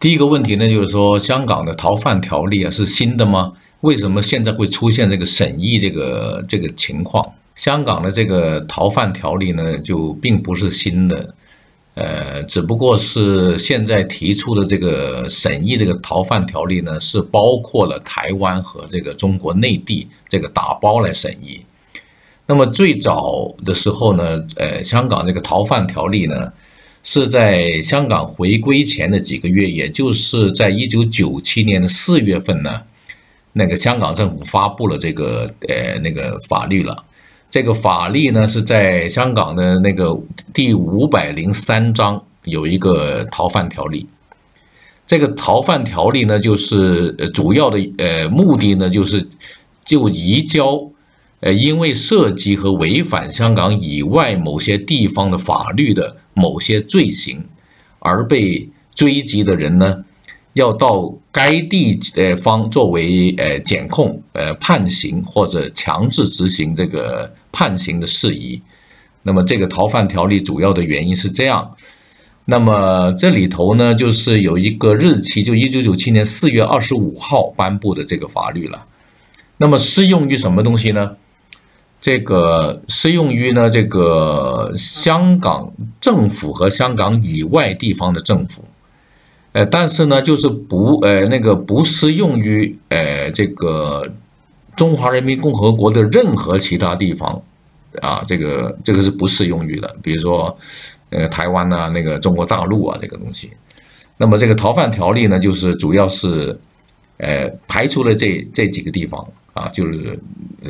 第一个问题呢，就是说香港的逃犯条例啊是新的吗？为什么现在会出现这个审议这个这个情况？香港的这个逃犯条例呢，就并不是新的，呃，只不过是现在提出的这个审议这个逃犯条例呢，是包括了台湾和这个中国内地这个打包来审议。那么最早的时候呢，呃，香港这个逃犯条例呢。是在香港回归前的几个月，也就是在一九九七年的四月份呢，那个香港政府发布了这个呃那个法律了。这个法律呢是在香港的那个第五百零三章有一个逃犯条例。这个逃犯条例呢，就是主要的呃目的呢，就是就移交呃因为涉及和违反香港以外某些地方的法律的。某些罪行而被追击的人呢，要到该地呃方作为呃检控、呃判刑或者强制执行这个判刑的事宜。那么这个逃犯条例主要的原因是这样。那么这里头呢，就是有一个日期，就一九九七年四月二十五号颁布的这个法律了。那么适用于什么东西呢？这个适用于呢，这个香港政府和香港以外地方的政府，呃，但是呢，就是不呃那个不适用于呃这个中华人民共和国的任何其他地方啊，这个这个是不适用于的，比如说呃台湾呐，那个中国大陆啊这个东西。那么这个逃犯条例呢，就是主要是呃排除了这这几个地方。啊，就是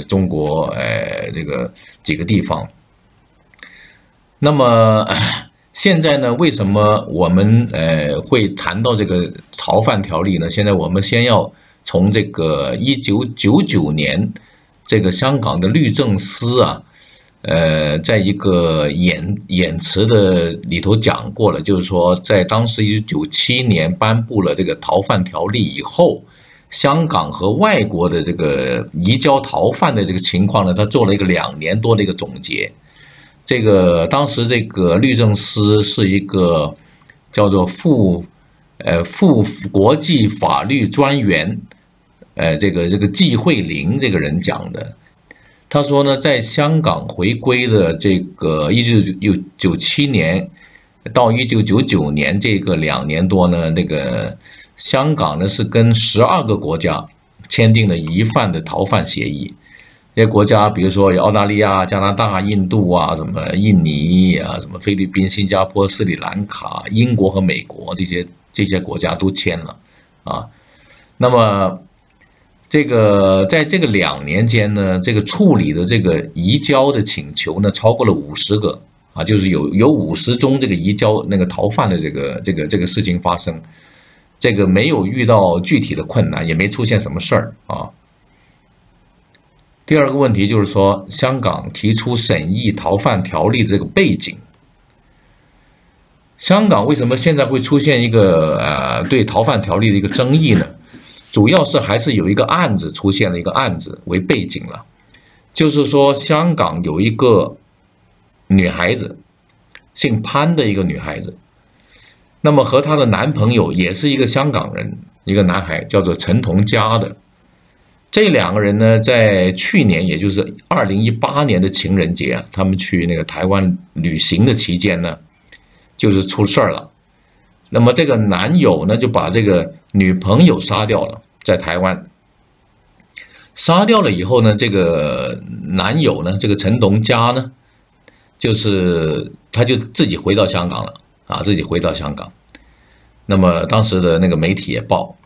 中国呃这个几个地方。那么现在呢，为什么我们呃会谈到这个逃犯条例呢？现在我们先要从这个一九九九年这个香港的律政司啊，呃，在一个演演词的里头讲过了，就是说在当时一九九七年颁布了这个逃犯条例以后。香港和外国的这个移交逃犯的这个情况呢，他做了一个两年多的一个总结。这个当时这个律政司是一个叫做副呃副国际法律专员，呃这个这个季慧玲这个人讲的。他说呢，在香港回归的这个一九九九七年到一九九九年这个两年多呢，那个。香港呢是跟十二个国家签订了疑犯的逃犯协议，这些国家比如说有澳大利亚、加拿大、印度啊，什么印尼啊，什么菲律宾、新加坡、斯里兰卡、英国和美国这些这些国家都签了啊。那么这个在这个两年间呢，这个处理的这个移交的请求呢，超过了五十个啊，就是有有五十宗这个移交那个逃犯的这个这个这个事情发生。这个没有遇到具体的困难，也没出现什么事儿啊。第二个问题就是说，香港提出审议逃犯条例的这个背景，香港为什么现在会出现一个呃对逃犯条例的一个争议呢？主要是还是有一个案子出现了一个案子为背景了，就是说香港有一个女孩子，姓潘的一个女孩子。那么和她的男朋友也是一个香港人，一个男孩，叫做陈同佳的。这两个人呢，在去年，也就是二零一八年的情人节啊，他们去那个台湾旅行的期间呢，就是出事儿了。那么这个男友呢，就把这个女朋友杀掉了，在台湾杀掉了以后呢，这个男友呢，这个陈同佳呢，就是他就自己回到香港了。啊，自己回到香港，那么当时的那个媒体也报，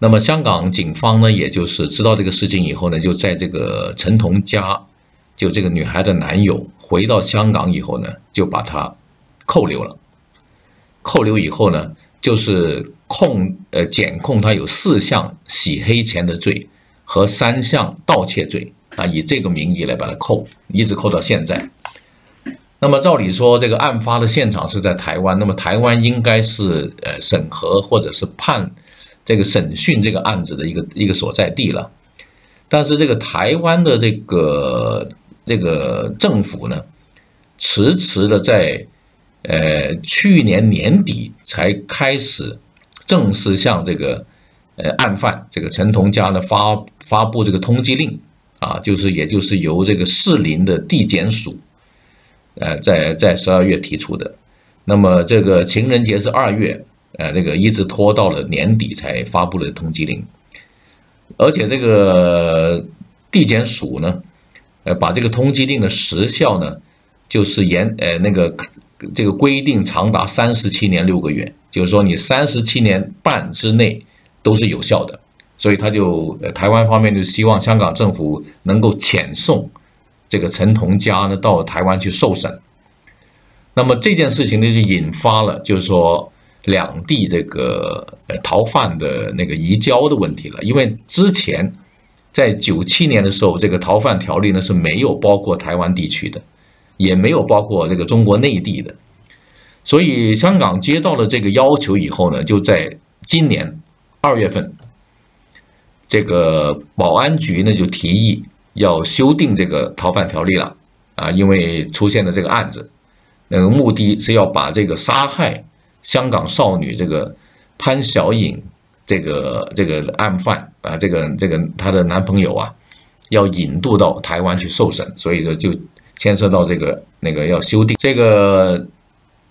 那么香港警方呢，也就是知道这个事情以后呢，就在这个陈彤家，就这个女孩的男友回到香港以后呢，就把他扣留了。扣留以后呢，就是控呃检控他有四项洗黑钱的罪和三项盗窃罪啊，以这个名义来把他扣，一直扣到现在。那么照理说，这个案发的现场是在台湾，那么台湾应该是呃审核或者是判这个审讯这个案子的一个一个所在地了。但是这个台湾的这个这个政府呢，迟迟的在呃去年年底才开始正式向这个呃案犯这个陈同佳呢发发布这个通缉令啊，就是也就是由这个士林的地检署，呃，在在十二月提出的。那么这个情人节是二月，呃，这个一直拖到了年底才发布了通缉令，而且这个地检署呢，呃，把这个通缉令的时效呢，就是延呃那个。这个规定长达三十七年六个月，就是说你三十七年半之内都是有效的，所以他就台湾方面就希望香港政府能够遣送这个陈同佳呢到台湾去受审。那么这件事情呢就引发了就是说两地这个逃犯的那个移交的问题了，因为之前在九七年的时候，这个逃犯条例呢是没有包括台湾地区的。也没有包括这个中国内地的，所以香港接到了这个要求以后呢，就在今年二月份，这个保安局呢就提议要修订这个逃犯条例了啊，因为出现了这个案子，那个目的是要把这个杀害香港少女这个潘小颖这个这个案犯啊，这个这个她的男朋友啊，要引渡到台湾去受审，所以说就。牵涉到这个那个要修订这个，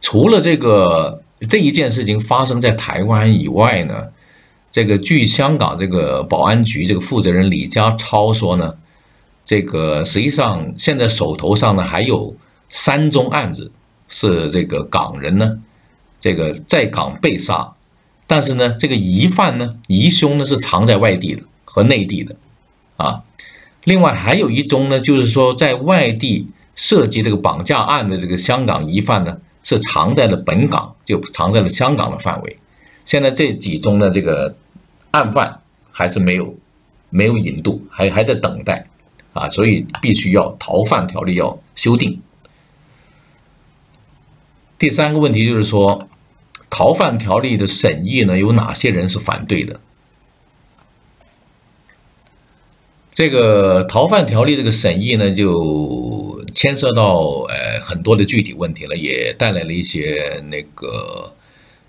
除了这个这一件事情发生在台湾以外呢，这个据香港这个保安局这个负责人李家超说呢，这个实际上现在手头上呢还有三宗案子是这个港人呢，这个在港被杀，但是呢这个疑犯呢疑凶呢是藏在外地的和内地的，啊，另外还有一宗呢就是说在外地。涉及这个绑架案的这个香港疑犯呢，是藏在了本港，就藏在了香港的范围。现在这几宗的这个案犯还是没有没有引渡，还还在等待啊，所以必须要逃犯条例要修订。第三个问题就是说，逃犯条例的审议呢，有哪些人是反对的？这个逃犯条例这个审议呢，就牵涉到呃很多的具体问题了，也带来了一些那个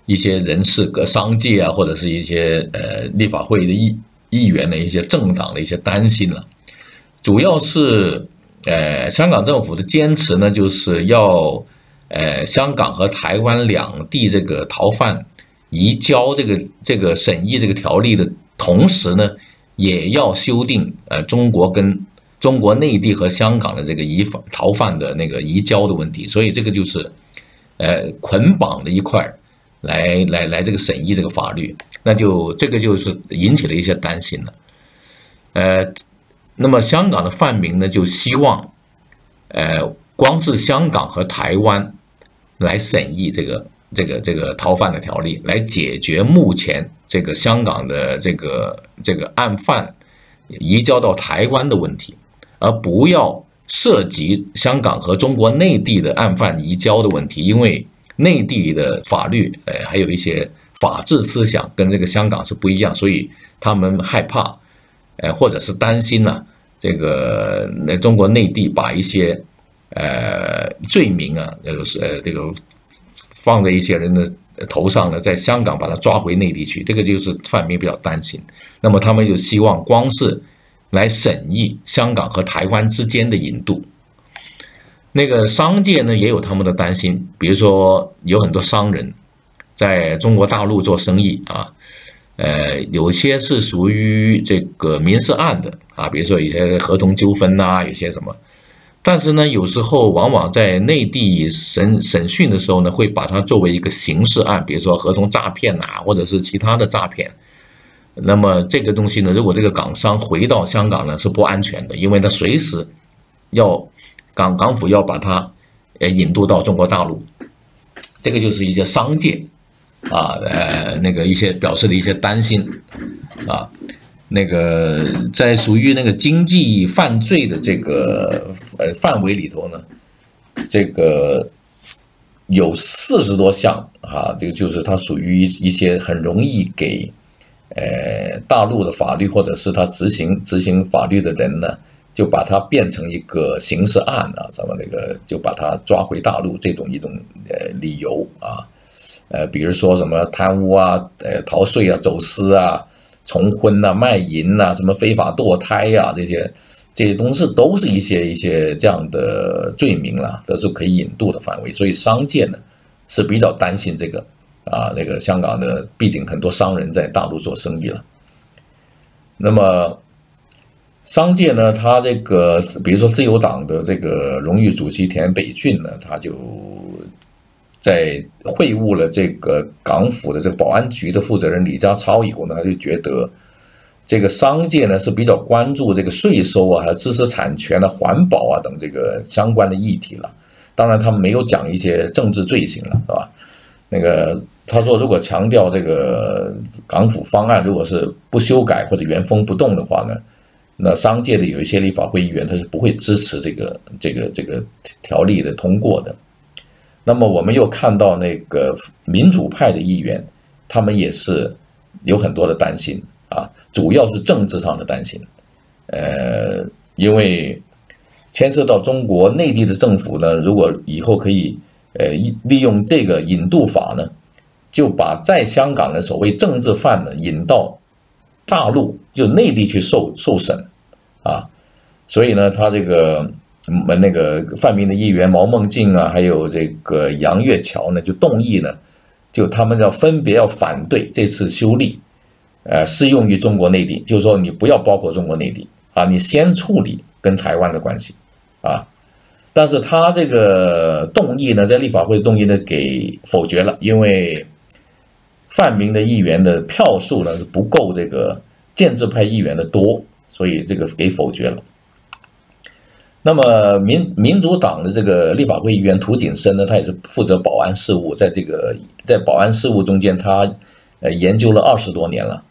一些人士、各商界啊，或者是一些呃立法会议的议议员的一些政党的一些担心了。主要是呃香港政府的坚持呢，就是要呃香港和台湾两地这个逃犯移交这个这个审议这个条例的同时呢。也要修订呃中国跟中国内地和香港的这个移犯逃犯的那个移交的问题，所以这个就是呃捆绑的一块儿来来来这个审议这个法律，那就这个就是引起了一些担心了。呃，那么香港的泛民呢就希望呃光是香港和台湾来审议这个这个这个逃犯的条例，来解决目前。这个香港的这个这个案犯移交到台湾的问题，而不要涉及香港和中国内地的案犯移交的问题，因为内地的法律，呃，还有一些法治思想跟这个香港是不一样，所以他们害怕，呃，或者是担心呢，这个那中国内地把一些呃罪名啊，呃呃这个放在一些人的。头上呢，在香港把他抓回内地去，这个就是范民比较担心。那么他们就希望光是来审议香港和台湾之间的引渡。那个商界呢也有他们的担心，比如说有很多商人在中国大陆做生意啊，呃，有些是属于这个民事案的啊，比如说有些合同纠纷呐，有些什么。但是呢，有时候往往在内地审审讯的时候呢，会把它作为一个刑事案，比如说合同诈骗呐，或者是其他的诈骗。那么这个东西呢，如果这个港商回到香港呢，是不安全的，因为他随时要港港府要把他呃引渡到中国大陆。这个就是一些商界啊，呃，那个一些表示的一些担心啊。那个在属于那个经济犯罪的这个呃范围里头呢，这个有四十多项啊，这个就是它属于一些很容易给呃大陆的法律或者是他执行执行法律的人呢，就把它变成一个刑事案啊，咱们那个就把它抓回大陆这种一种呃理由啊，呃，比如说什么贪污啊，呃，逃税啊，走私啊，重婚呐，卖淫呐，什么非法堕胎呀，这些这些东西都是一些一些这样的罪名了，都是可以引渡的范围。所以商界呢是比较担心这个啊，那个香港的，毕竟很多商人在大陆做生意了。那么商界呢，他这个比如说自由党的这个荣誉主席田北俊呢，他就。在会晤了这个港府的这个保安局的负责人李家超以后呢，他就觉得这个商界呢是比较关注这个税收啊、还有知识产权的环保啊等这个相关的议题了。当然，他们没有讲一些政治罪行了，是吧？那个他说，如果强调这个港府方案如果是不修改或者原封不动的话呢，那商界的有一些立法会议员他是不会支持这个这个这个条例的通过的。那么我们又看到那个民主派的议员，他们也是有很多的担心啊，主要是政治上的担心，呃，因为牵涉到中国内地的政府呢，如果以后可以呃利用这个引渡法呢，就把在香港的所谓政治犯呢引到大陆就内地去受受审啊，所以呢，他这个。我们那个泛民的议员毛孟静啊，还有这个杨岳桥呢，就动议呢，就他们要分别要反对这次修例，呃，适用于中国内地，就是说你不要包括中国内地啊，你先处理跟台湾的关系啊。但是他这个动议呢，在立法会动议呢给否决了，因为泛民的议员的票数呢是不够这个建制派议员的多，所以这个给否决了。那么民民主党的这个立法会议员涂景生呢，他也是负责保安事务，在这个在保安事务中间，他呃研究了二十多年了，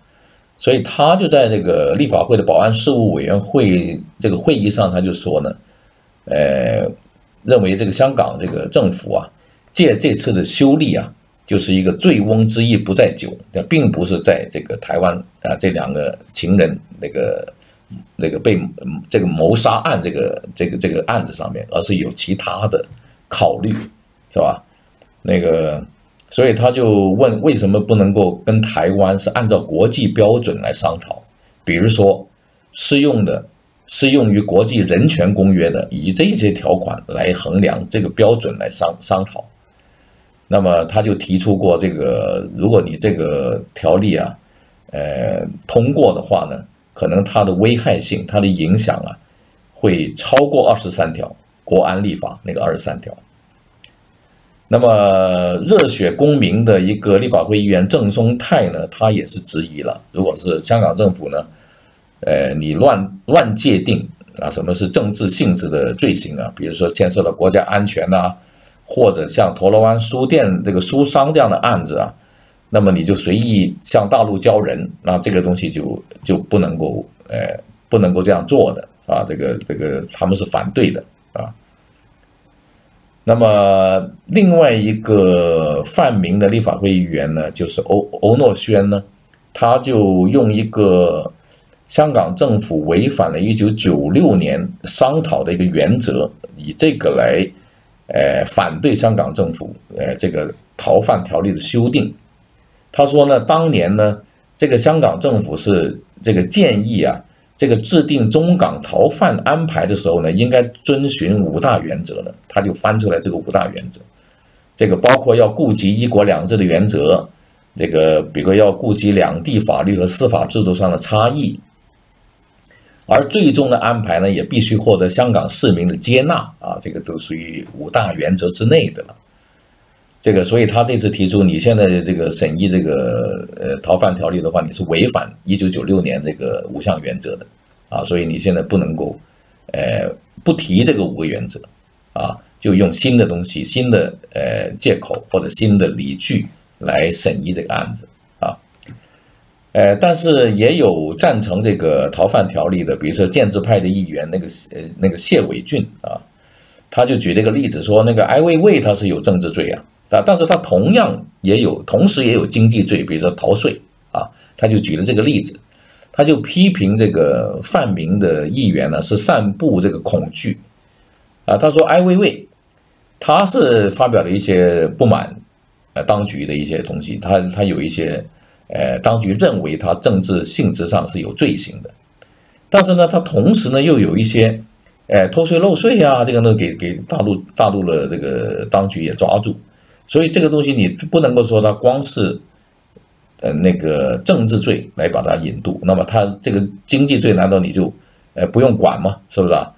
所以他就在这个立法会的保安事务委员会这个会议上，他就说呢，呃，认为这个香港这个政府啊，借这次的修例啊，就是一个醉翁之意不在酒，并不是在这个台湾啊这两个情人那个。那个被这个谋杀案这个这个这个案子上面，而是有其他的考虑，是吧？那个，所以他就问为什么不能够跟台湾是按照国际标准来商讨？比如说适用的适用于国际人权公约的，以这些条款来衡量这个标准来商商讨。那么他就提出过这个，如果你这个条例啊，呃通过的话呢？可能它的危害性、它的影响啊，会超过二十三条国安立法那个二十三条。那么热血公民的一个立法会议员郑松泰呢，他也是质疑了：如果是香港政府呢，呃，你乱乱界定啊，什么是政治性质的罪行啊？比如说牵涉到国家安全呐，或者像铜锣湾书店这个书商这样的案子啊。那么你就随意向大陆交人，那这个东西就就不能够，呃，不能够这样做的啊，这个这个他们是反对的啊。那么另外一个泛民的立法会议员呢，就是欧欧诺轩呢，他就用一个香港政府违反了一九九六年商讨的一个原则，以这个来，呃，反对香港政府，呃，这个逃犯条例的修订。他说呢，当年呢，这个香港政府是这个建议啊，这个制定中港逃犯安排的时候呢，应该遵循五大原则的。他就翻出来这个五大原则，这个包括要顾及一国两制的原则，这个比如要顾及两地法律和司法制度上的差异，而最终的安排呢，也必须获得香港市民的接纳啊，这个都属于五大原则之内的了。这个，所以他这次提出，你现在这个审议这个呃逃犯条例的话，你是违反一九九六年这个五项原则的啊，所以你现在不能够，呃，不提这个五个原则啊，就用新的东西、新的呃借口或者新的理据来审议这个案子啊，呃，但是也有赞成这个逃犯条例的，比如说建制派的议员那个呃那个谢伟俊啊，他就举了一个例子说，那个艾薇薇他是有政治罪啊。啊，但是他同样也有，同时也有经济罪，比如说逃税啊，他就举了这个例子，他就批评这个范明的议员呢是散布这个恐惧，啊，他说艾薇薇，他是发表了一些不满，呃当局的一些东西，他他有一些呃当局认为他政治性质上是有罪行的，但是呢，他同时呢又有一些呃偷税漏税呀，这个呢给给大陆大陆的这个当局也抓住，所以这个东西你不能够说他光是呃那个政治罪来把它引渡，那么他这个经济罪难道你就呃不用管吗？是不是啊？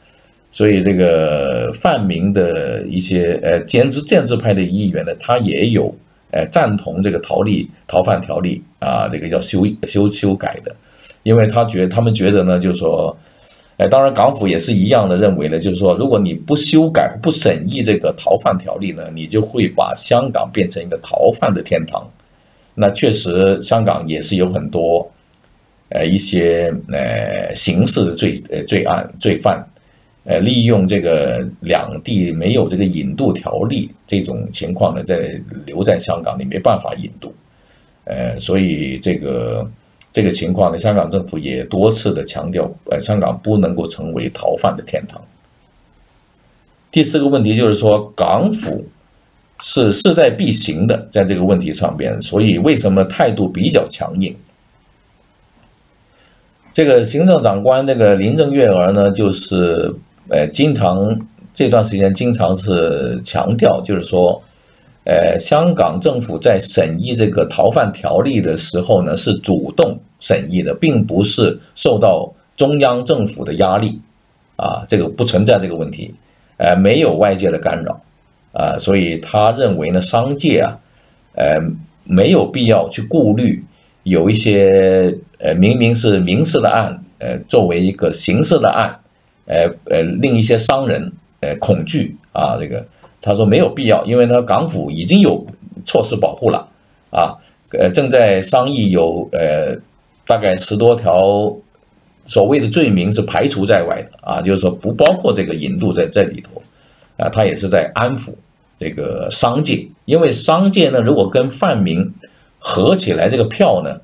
所以这个泛民的一些呃建制建制派的议员呢，他也有呃赞同这个逃利逃犯条例啊，这个要修修修改的，因为他觉他们觉得呢，就是说，哎，当然港府也是一样的认为呢，就是说，如果你不修改不审议这个逃犯条例呢，你就会把香港变成一个逃犯的天堂。那确实，香港也是有很多呃一些呃刑事的罪呃罪案罪犯。呃，利用这个两地没有这个引渡条例这种情况呢，在留在香港，你没办法引渡，呃，所以这个这个情况呢，香港政府也多次的强调，呃，香港不能够成为逃犯的天堂。第四个问题就是说，港府是势在必行的，在这个问题上边，所以为什么态度比较强硬？这个行政长官那个林郑月娥呢，就是。呃，经常这段时间经常是强调，就是说，呃，香港政府在审议这个逃犯条例的时候呢，是主动审议的，并不是受到中央政府的压力，啊，这个不存在这个问题，呃，没有外界的干扰，啊，所以他认为呢，商界啊，呃，没有必要去顾虑有一些呃，明明是民事的案，呃，作为一个刑事的案。呃呃，令一些商人呃恐惧啊，这个他说没有必要，因为呢港府已经有措施保护了啊，呃正在商议有呃大概十多条所谓的罪名是排除在外的啊，就是说不包括这个引渡在在里头啊，他也是在安抚这个商界，因为商界呢如果跟泛民合起来这个票呢，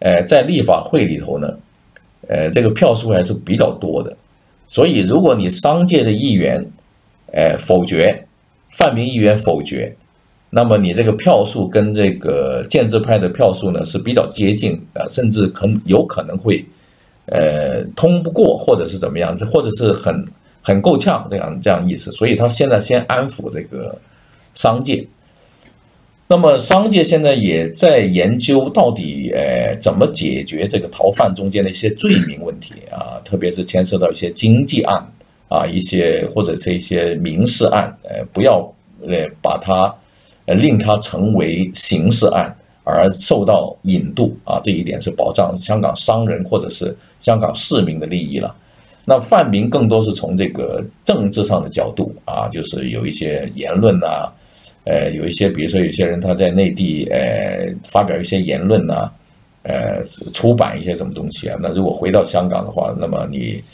呃在立法会里头呢，呃这个票数还是比较多的。所以，如果你商界的议员，呃，否决，泛民议员否决，那么你这个票数跟这个建制派的票数呢是比较接近啊，甚至可有可能会，呃，通不过，或者是怎么样，或者是很很够呛这样这样意思。所以他现在先安抚这个商界。那么商界现在也在研究到底呃怎么解决这个逃犯中间的一些罪名问题啊，特别是牵涉到一些经济案啊，一些或者是一些民事案，呃，不要呃把它呃令它成为刑事案而受到引渡啊，这一点是保障香港商人或者是香港市民的利益了。那泛民更多是从这个政治上的角度啊，就是有一些言论呐。呃，有一些，比如说有些人他在内地，呃，发表一些言论呐，呃，出版一些什么东西啊？那如果回到香港的话，那么你，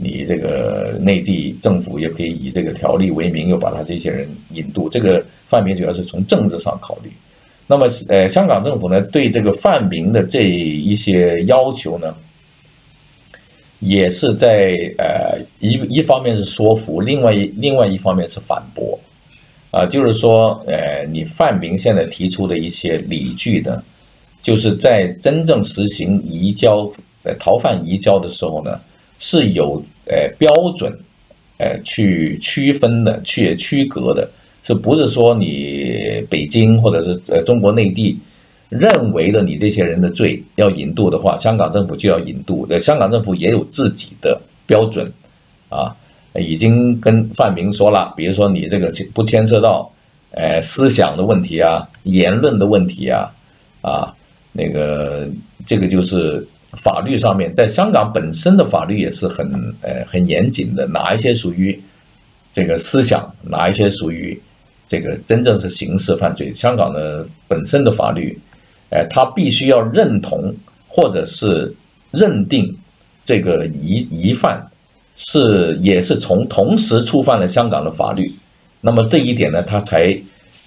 你这个内地政府也可以以这个条例为名，又把他这些人引渡。这个泛民主要是从政治上考虑。那么，呃，香港政府呢，对这个泛民的这一些要求呢，也是在呃一一方面是说服，另外一另外一方面是反驳。啊，就是说，呃，你范明现在提出的一些理据呢，就是在真正实行移交、呃逃犯移交的时候呢，是有呃标准，呃去区分的、去区隔的，是不是说你北京或者是呃中国内地认为的你这些人的罪要引渡的话，香港政府就要引渡？呃，香港政府也有自己的标准，啊。已经跟范明说了，比如说你这个不牵涉到，呃，思想的问题啊，言论的问题啊，啊，那个这个就是法律上面，在香港本身的法律也是很呃很严谨的，哪一些属于这个思想，哪一些属于这个真正是刑事犯罪，香港的本身的法律，呃，他必须要认同或者是认定这个疑疑犯。是，也是从同时触犯了香港的法律，那么这一点呢，他才，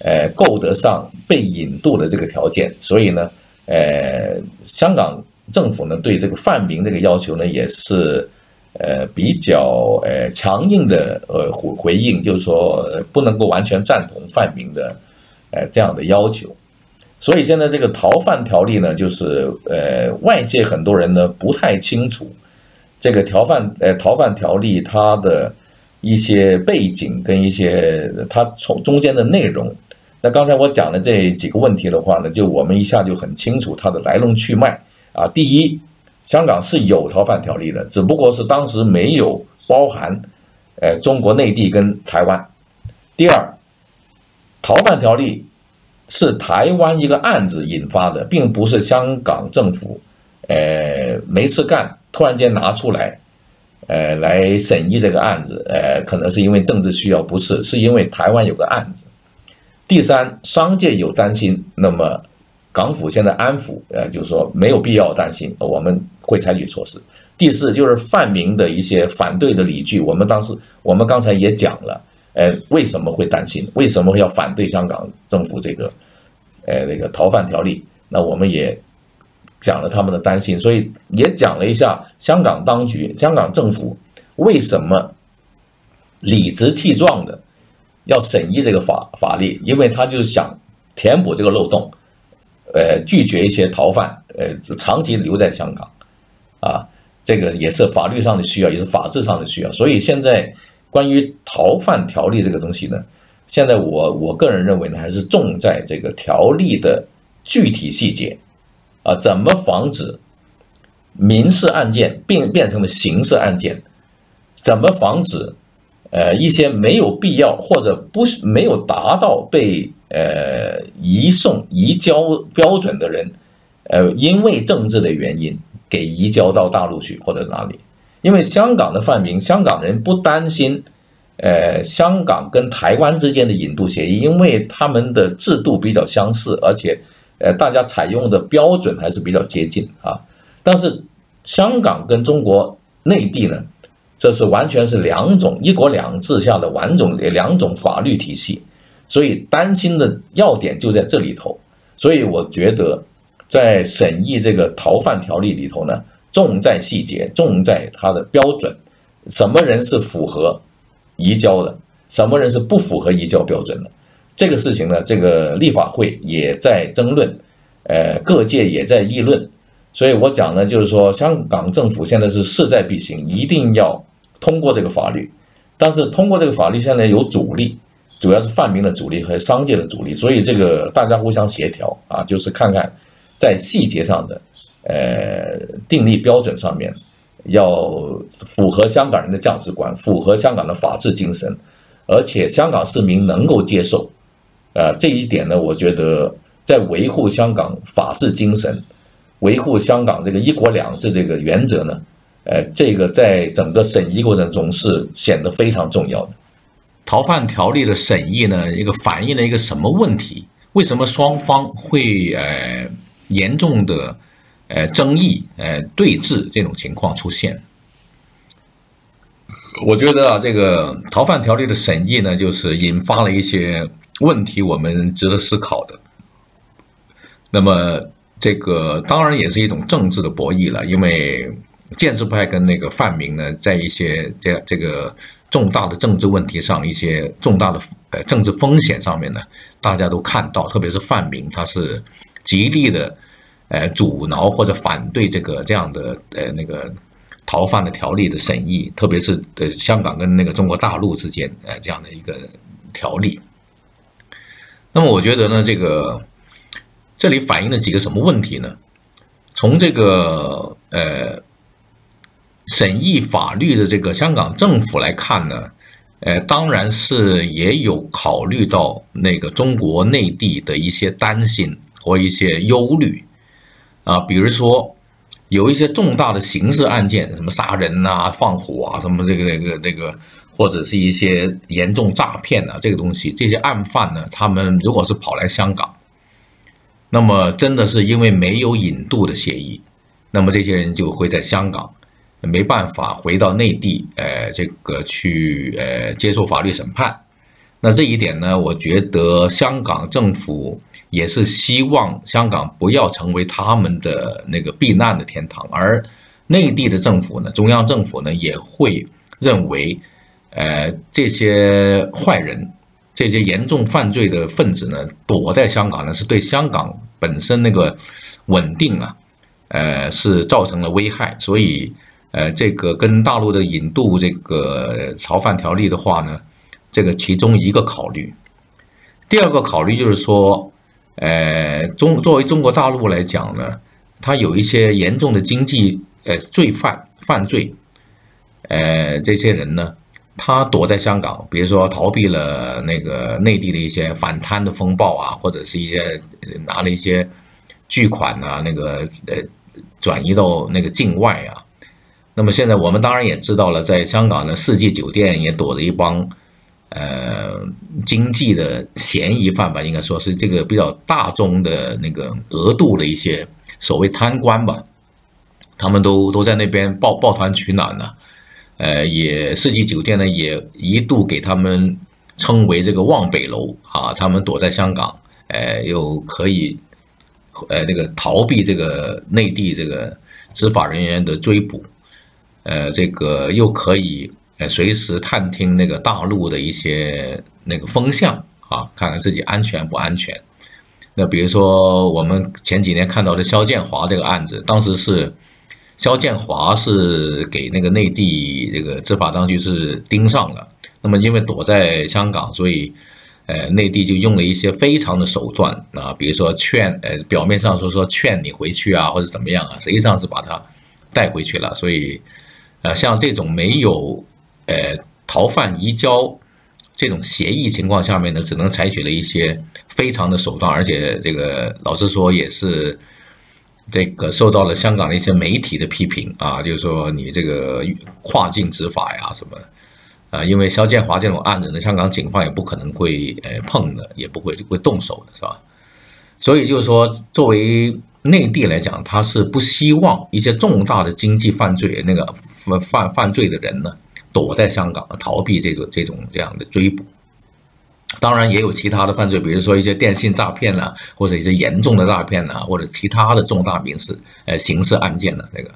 呃，够得上被引渡的这个条件。所以呢，呃，香港政府呢对这个范明这个要求呢，也是，呃，比较呃强硬的呃回回应，就是说不能够完全赞同范明的呃这样的要求。所以现在这个逃犯条例呢，就是呃外界很多人呢不太清楚这个逃犯呃逃犯条例它的一些背景跟一些它从中间的内容。那刚才我讲的这几个问题的话呢，就我们一下就很清楚它的来龙去脉啊。第一，香港是有逃犯条例的，只不过是当时没有包含呃中国内地跟台湾。第二，逃犯条例。是台湾一个案子引发的，并不是香港政府，呃，没事干，突然间拿出来，呃，来审议这个案子，呃，可能是因为政治需要，不是，是因为台湾有个案子。第三，商界有担心，那么港府现在安抚，呃，就是说没有必要担心，我们会采取措施。第四，就是泛民的一些反对的理据，我们当时，我们刚才也讲了。呃，为什么会担心？为什么要反对香港政府这个，呃，那个逃犯条例？那我们也讲了他们的担心，所以也讲了一下香港当局、香港政府为什么理直气壮的要审议这个法法律，因为他就是想填补这个漏洞，呃，拒绝一些逃犯，呃，长期留在香港，啊，这个也是法律上的需要，也是法治上的需要，所以现在。关于逃犯条例这个东西呢，现在我我个人认为呢，还是重在这个条例的具体细节，啊，怎么防止民事案件变变成了刑事案件？怎么防止呃一些没有必要或者不没有达到被呃移送移交标准的人，呃，因为政治的原因给移交到大陆去或者哪里？因为香港的犯民，香港人不担心，呃，香港跟台湾之间的引渡协议，因为他们的制度比较相似，而且，呃，大家采用的标准还是比较接近啊。但是，香港跟中国内地呢，这是完全是两种一国两制下的完种两种法律体系，所以担心的要点就在这里头。所以我觉得，在审议这个逃犯条例里头呢。重在细节，重在它的标准，什么人是符合移交的，什么人是不符合移交标准的，这个事情呢，这个立法会也在争论，呃，各界也在议论，所以我讲呢，就是说，香港政府现在是势在必行，一定要通过这个法律，但是通过这个法律现在有阻力，主要是泛民的阻力和商界的阻力，所以这个大家互相协调啊，就是看看在细节上的。呃，订立标准上面要符合香港人的价值观，符合香港的法治精神，而且香港市民能够接受。呃，这一点呢，我觉得在维护香港法治精神、维护香港这个一国两制这个原则呢，呃，这个在整个审议过程中是显得非常重要的。逃犯条例的审议呢，一个反映了一个什么问题？为什么双方会呃严重的？呃，争议，呃，对峙这种情况出现，我觉得啊，这个逃犯条例的审议呢，就是引发了一些问题，我们值得思考的。那么，这个当然也是一种政治的博弈了，因为建制派跟那个泛民呢，在一些这这个重大的政治问题上，一些重大的呃政治风险上面呢，大家都看到，特别是范明，他是极力的。呃，阻挠或者反对这个这样的呃那个逃犯的条例的审议，特别是呃香港跟那个中国大陆之间呃这样的一个条例。那么我觉得呢，这个这里反映了几个什么问题呢？从这个呃审议法律的这个香港政府来看呢，呃，当然是也有考虑到那个中国内地的一些担心和一些忧虑。啊，比如说有一些重大的刑事案件，什么杀人呐、放火啊，什么这个、这个、这个，或者是一些严重诈骗啊，这个东西，这些案犯呢，他们如果是跑来香港，那么真的是因为没有引渡的协议，那么这些人就会在香港没办法回到内地，呃，这个去呃接受法律审判。那这一点呢，我觉得香港政府。也是希望香港不要成为他们的那个避难的天堂，而内地的政府呢，中央政府呢，也会认为，呃，这些坏人这些严重犯罪的分子呢，躲在香港呢，是对香港本身那个稳定啊，呃，是造成了危害。所以，呃，这个跟大陆的引渡这个逃犯条例的话呢，这个其中一个考虑。第二个考虑就是说，呃，中作为中国大陆来讲呢，它有一些严重的经济呃罪犯犯罪，呃，这些人呢。他躲在香港，比如说逃避了那个内地的一些反贪的风暴啊，或者是一些拿了一些巨款啊，那个呃转移到那个境外啊。那么现在我们当然也知道了，在香港的四季酒店也躲着一帮呃经济的嫌疑犯吧，应该说是这个比较大宗的那个额度的一些所谓贪官吧，他们都都在那边抱抱团取暖呢。呃，也四季酒店呢，也一度给他们称为这个望北楼啊。他们躲在香港，呃，又可以呃那个逃避这个内地这个执法人员的追捕，呃，这个又可以呃随时探听那个大陆的一些那个风向啊，看看自己安全不安全。那比如说我们前几年看到的肖建华这个案子，当时是。肖建华是给那个内地这个执法当局是盯上了，那么因为躲在香港，所以，呃，内地就用了一些非常的手段啊，比如说劝，呃，表面上说说劝你回去啊，或者怎么样啊，实际上是把他带回去了。所以，呃，像这种没有，呃，逃犯移交这种协议情况下面呢，只能采取了一些非常的手段，而且这个老实说也是。这个受到了香港的一些媒体的批评啊，就是说你这个跨境执法呀什么，啊，因为肖建华这种案子呢，香港警方也不可能会呃碰的，也不会会动手的是吧？所以就是说，作为内地来讲，他是不希望一些重大的经济犯罪那个犯犯犯罪的人呢，躲在香港逃避这个这种这样的追捕。当然也有其他的犯罪，比如说一些电信诈骗呐，或者一些严重的诈骗呐，或者其他的重大民事呃刑事案件的这个。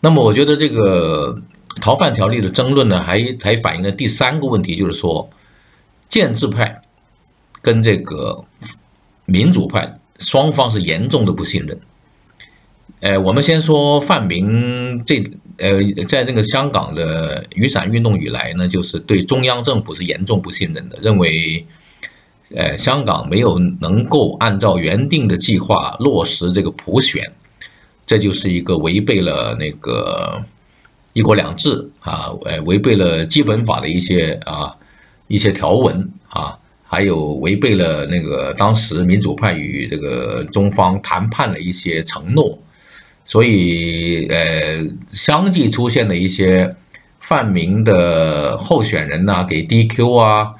那么我觉得这个逃犯条例的争论呢，还还反映了第三个问题，就是说建制派跟这个民主派双方是严重的不信任。呃，我们先说范明这。呃，在那个香港的雨伞运动以来呢，就是对中央政府是严重不信任的，认为，呃，香港没有能够按照原定的计划落实这个普选，这就是一个违背了那个一国两制啊，呃，违背了基本法的一些啊一些条文啊，还有违背了那个当时民主派与这个中方谈判的一些承诺。所以，呃，相继出现的一些泛民的候选人呐，给 DQ 啊，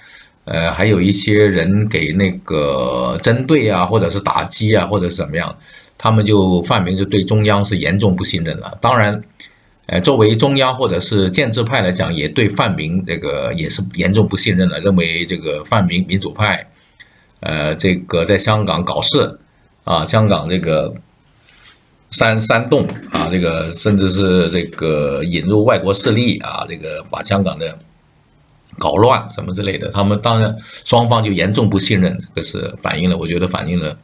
呃，还有一些人给那个针对啊，或者是打击啊，或者是怎么样，他们就泛民就对中央是严重不信任了。当然，呃，作为中央或者是建制派来讲，也对泛民这个也是严重不信任了，认为这个泛民民主派，呃，这个在香港搞事啊，香港这个。煽煽动啊，这个甚至是这个引入外国势力啊，这个把香港的搞乱什么之类的，他们当然双方就严重不信任，这是反映了，我觉得反映了，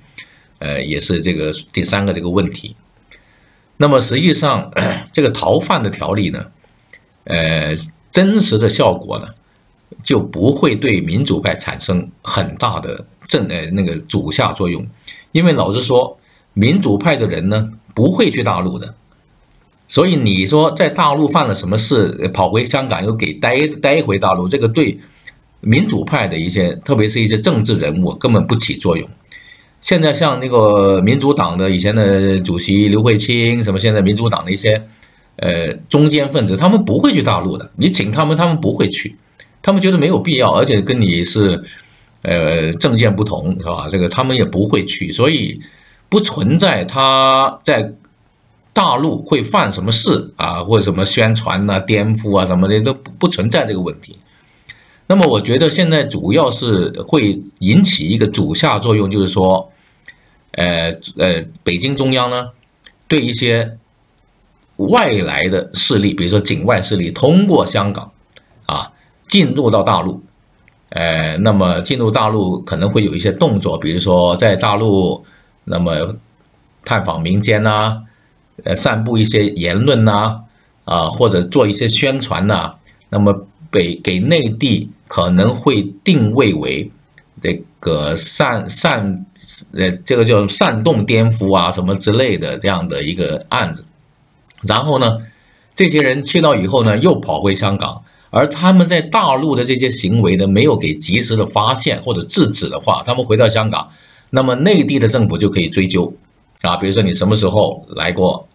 呃，也是这个第三个这个问题。那么实际上，这个逃犯的条例呢，呃，真实的效果呢，就不会对民主派产生很大的正呃那个主下作用，因为老实说，民主派的人呢。不会去大陆的，所以你说在大陆犯了什么事，跑回香港又给带带回大陆，这个对民主派的一些，特别是一些政治人物根本不起作用。现在像那个民主党的以前的主席刘慧卿，什么现在民主党的一些呃中间分子，他们不会去大陆的。你请他们，他们不会去，他们觉得没有必要，而且跟你是呃政见不同，是吧？这个他们也不会去，所以。不存在他在大陆会犯什么事啊，或者什么宣传呐、颠覆啊什么的都不存在这个问题。那么我觉得现在主要是会引起一个主下作用，就是说，呃呃，北京中央呢对一些外来的势力，比如说境外势力通过香港啊进入到大陆，呃，那么进入大陆可能会有一些动作，比如说在大陆，那么探访民间呐，呃，散布一些言论呐，啊，或者做一些宣传呐，那么北给内地可能会定位为这个煽煽，呃，这个叫煽动颠覆啊什么之类的这样的一个案子，然后呢，这些人去到以后呢，又跑回香港。而他们在大陆的这些行为呢，没有给及时的发现或者制止的话，他们回到香港，那么内地的政府就可以追究，啊，比如说你什么时候来过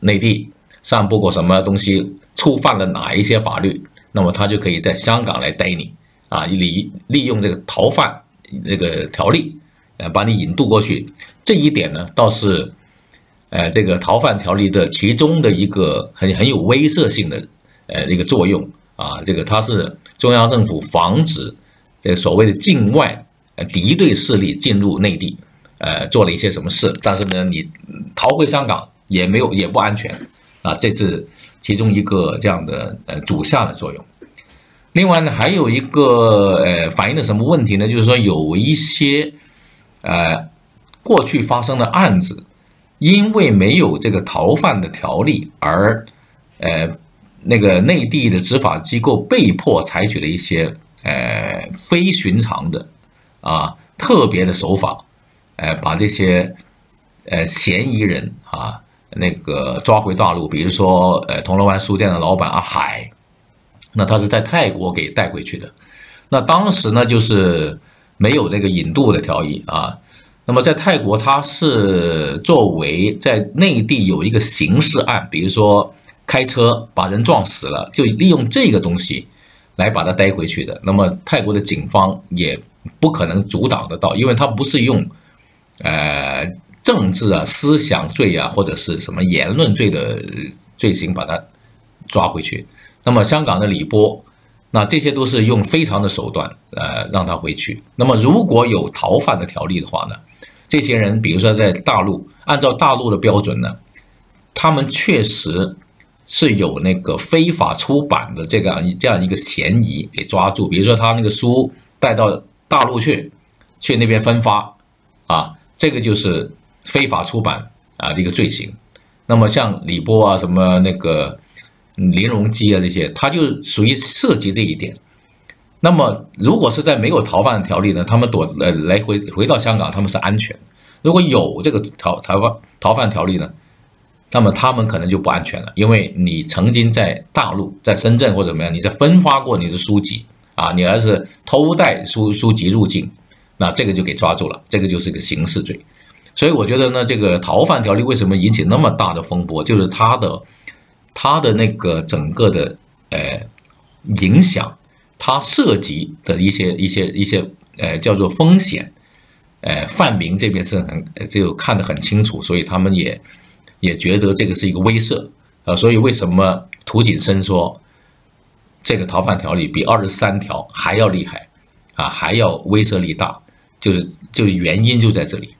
内地，散布过什么东西，触犯了哪一些法律，那么他就可以在香港来逮你，啊，利利用这个逃犯这个条例，呃，把你引渡过去，这一点呢，倒是，呃，这个逃犯条例的其中的一个很很有威慑性的，呃，一个作用。啊，这个它是中央政府防止这所谓的境外敌对势力进入内地，呃，做了一些什么事，但是呢，你逃回香港也没有也不安全啊，这是其中一个这样的呃主下的作用。另外呢，还有一个呃反映的什么问题呢？就是说有一些呃过去发生的案子，因为没有这个逃犯的条例而呃。那个内地的执法机构被迫采取了一些呃非寻常的啊特别的手法，呃把这些呃嫌疑人啊那个抓回大陆，比如说呃铜锣湾书店的老板阿海，那他是在泰国给带回去的，那当时呢就是没有这个引渡的条例啊，那么在泰国他是作为在内地有一个刑事案，比如说。开车把人撞死了，就利用这个东西来把他带回去的。那么泰国的警方也不可能阻挡得到，因为他不是用呃政治啊、思想罪啊或者是什么言论罪的罪行把他抓回去。那么香港的李波，那这些都是用非常的手段呃让他回去。那么如果有逃犯的条例的话呢，这些人比如说在大陆，按照大陆的标准呢，他们确实。是有那个非法出版的这个这样一个嫌疑给抓住，比如说他那个书带到大陆去，去那边分发，啊，这个就是非法出版啊的一个罪行。那么像李波啊，什么那个林荣基啊这些，他就属于涉及这一点。那么如果是在没有逃犯条例呢，他们躲呃来回回到香港，他们是安全；如果有这个逃逃犯逃犯条例呢？那么他们可能就不安全了，因为你曾经在大陆，在深圳或者怎么样，你在分发过你的书籍啊，你要是偷带书书籍入境，那这个就给抓住了，这个就是个刑事罪。所以我觉得呢，这个逃犯条例为什么引起那么大的风波，就是它的它的那个整个的呃影响，它涉及的一些一些一些呃叫做风险，呃范明这边是很就看得很清楚，所以他们也。也觉得这个是一个威慑，啊，所以为什么涂谨申说这个逃犯条例比二十三条还要厉害，啊，还要威慑力大，就是就是原因就在这里。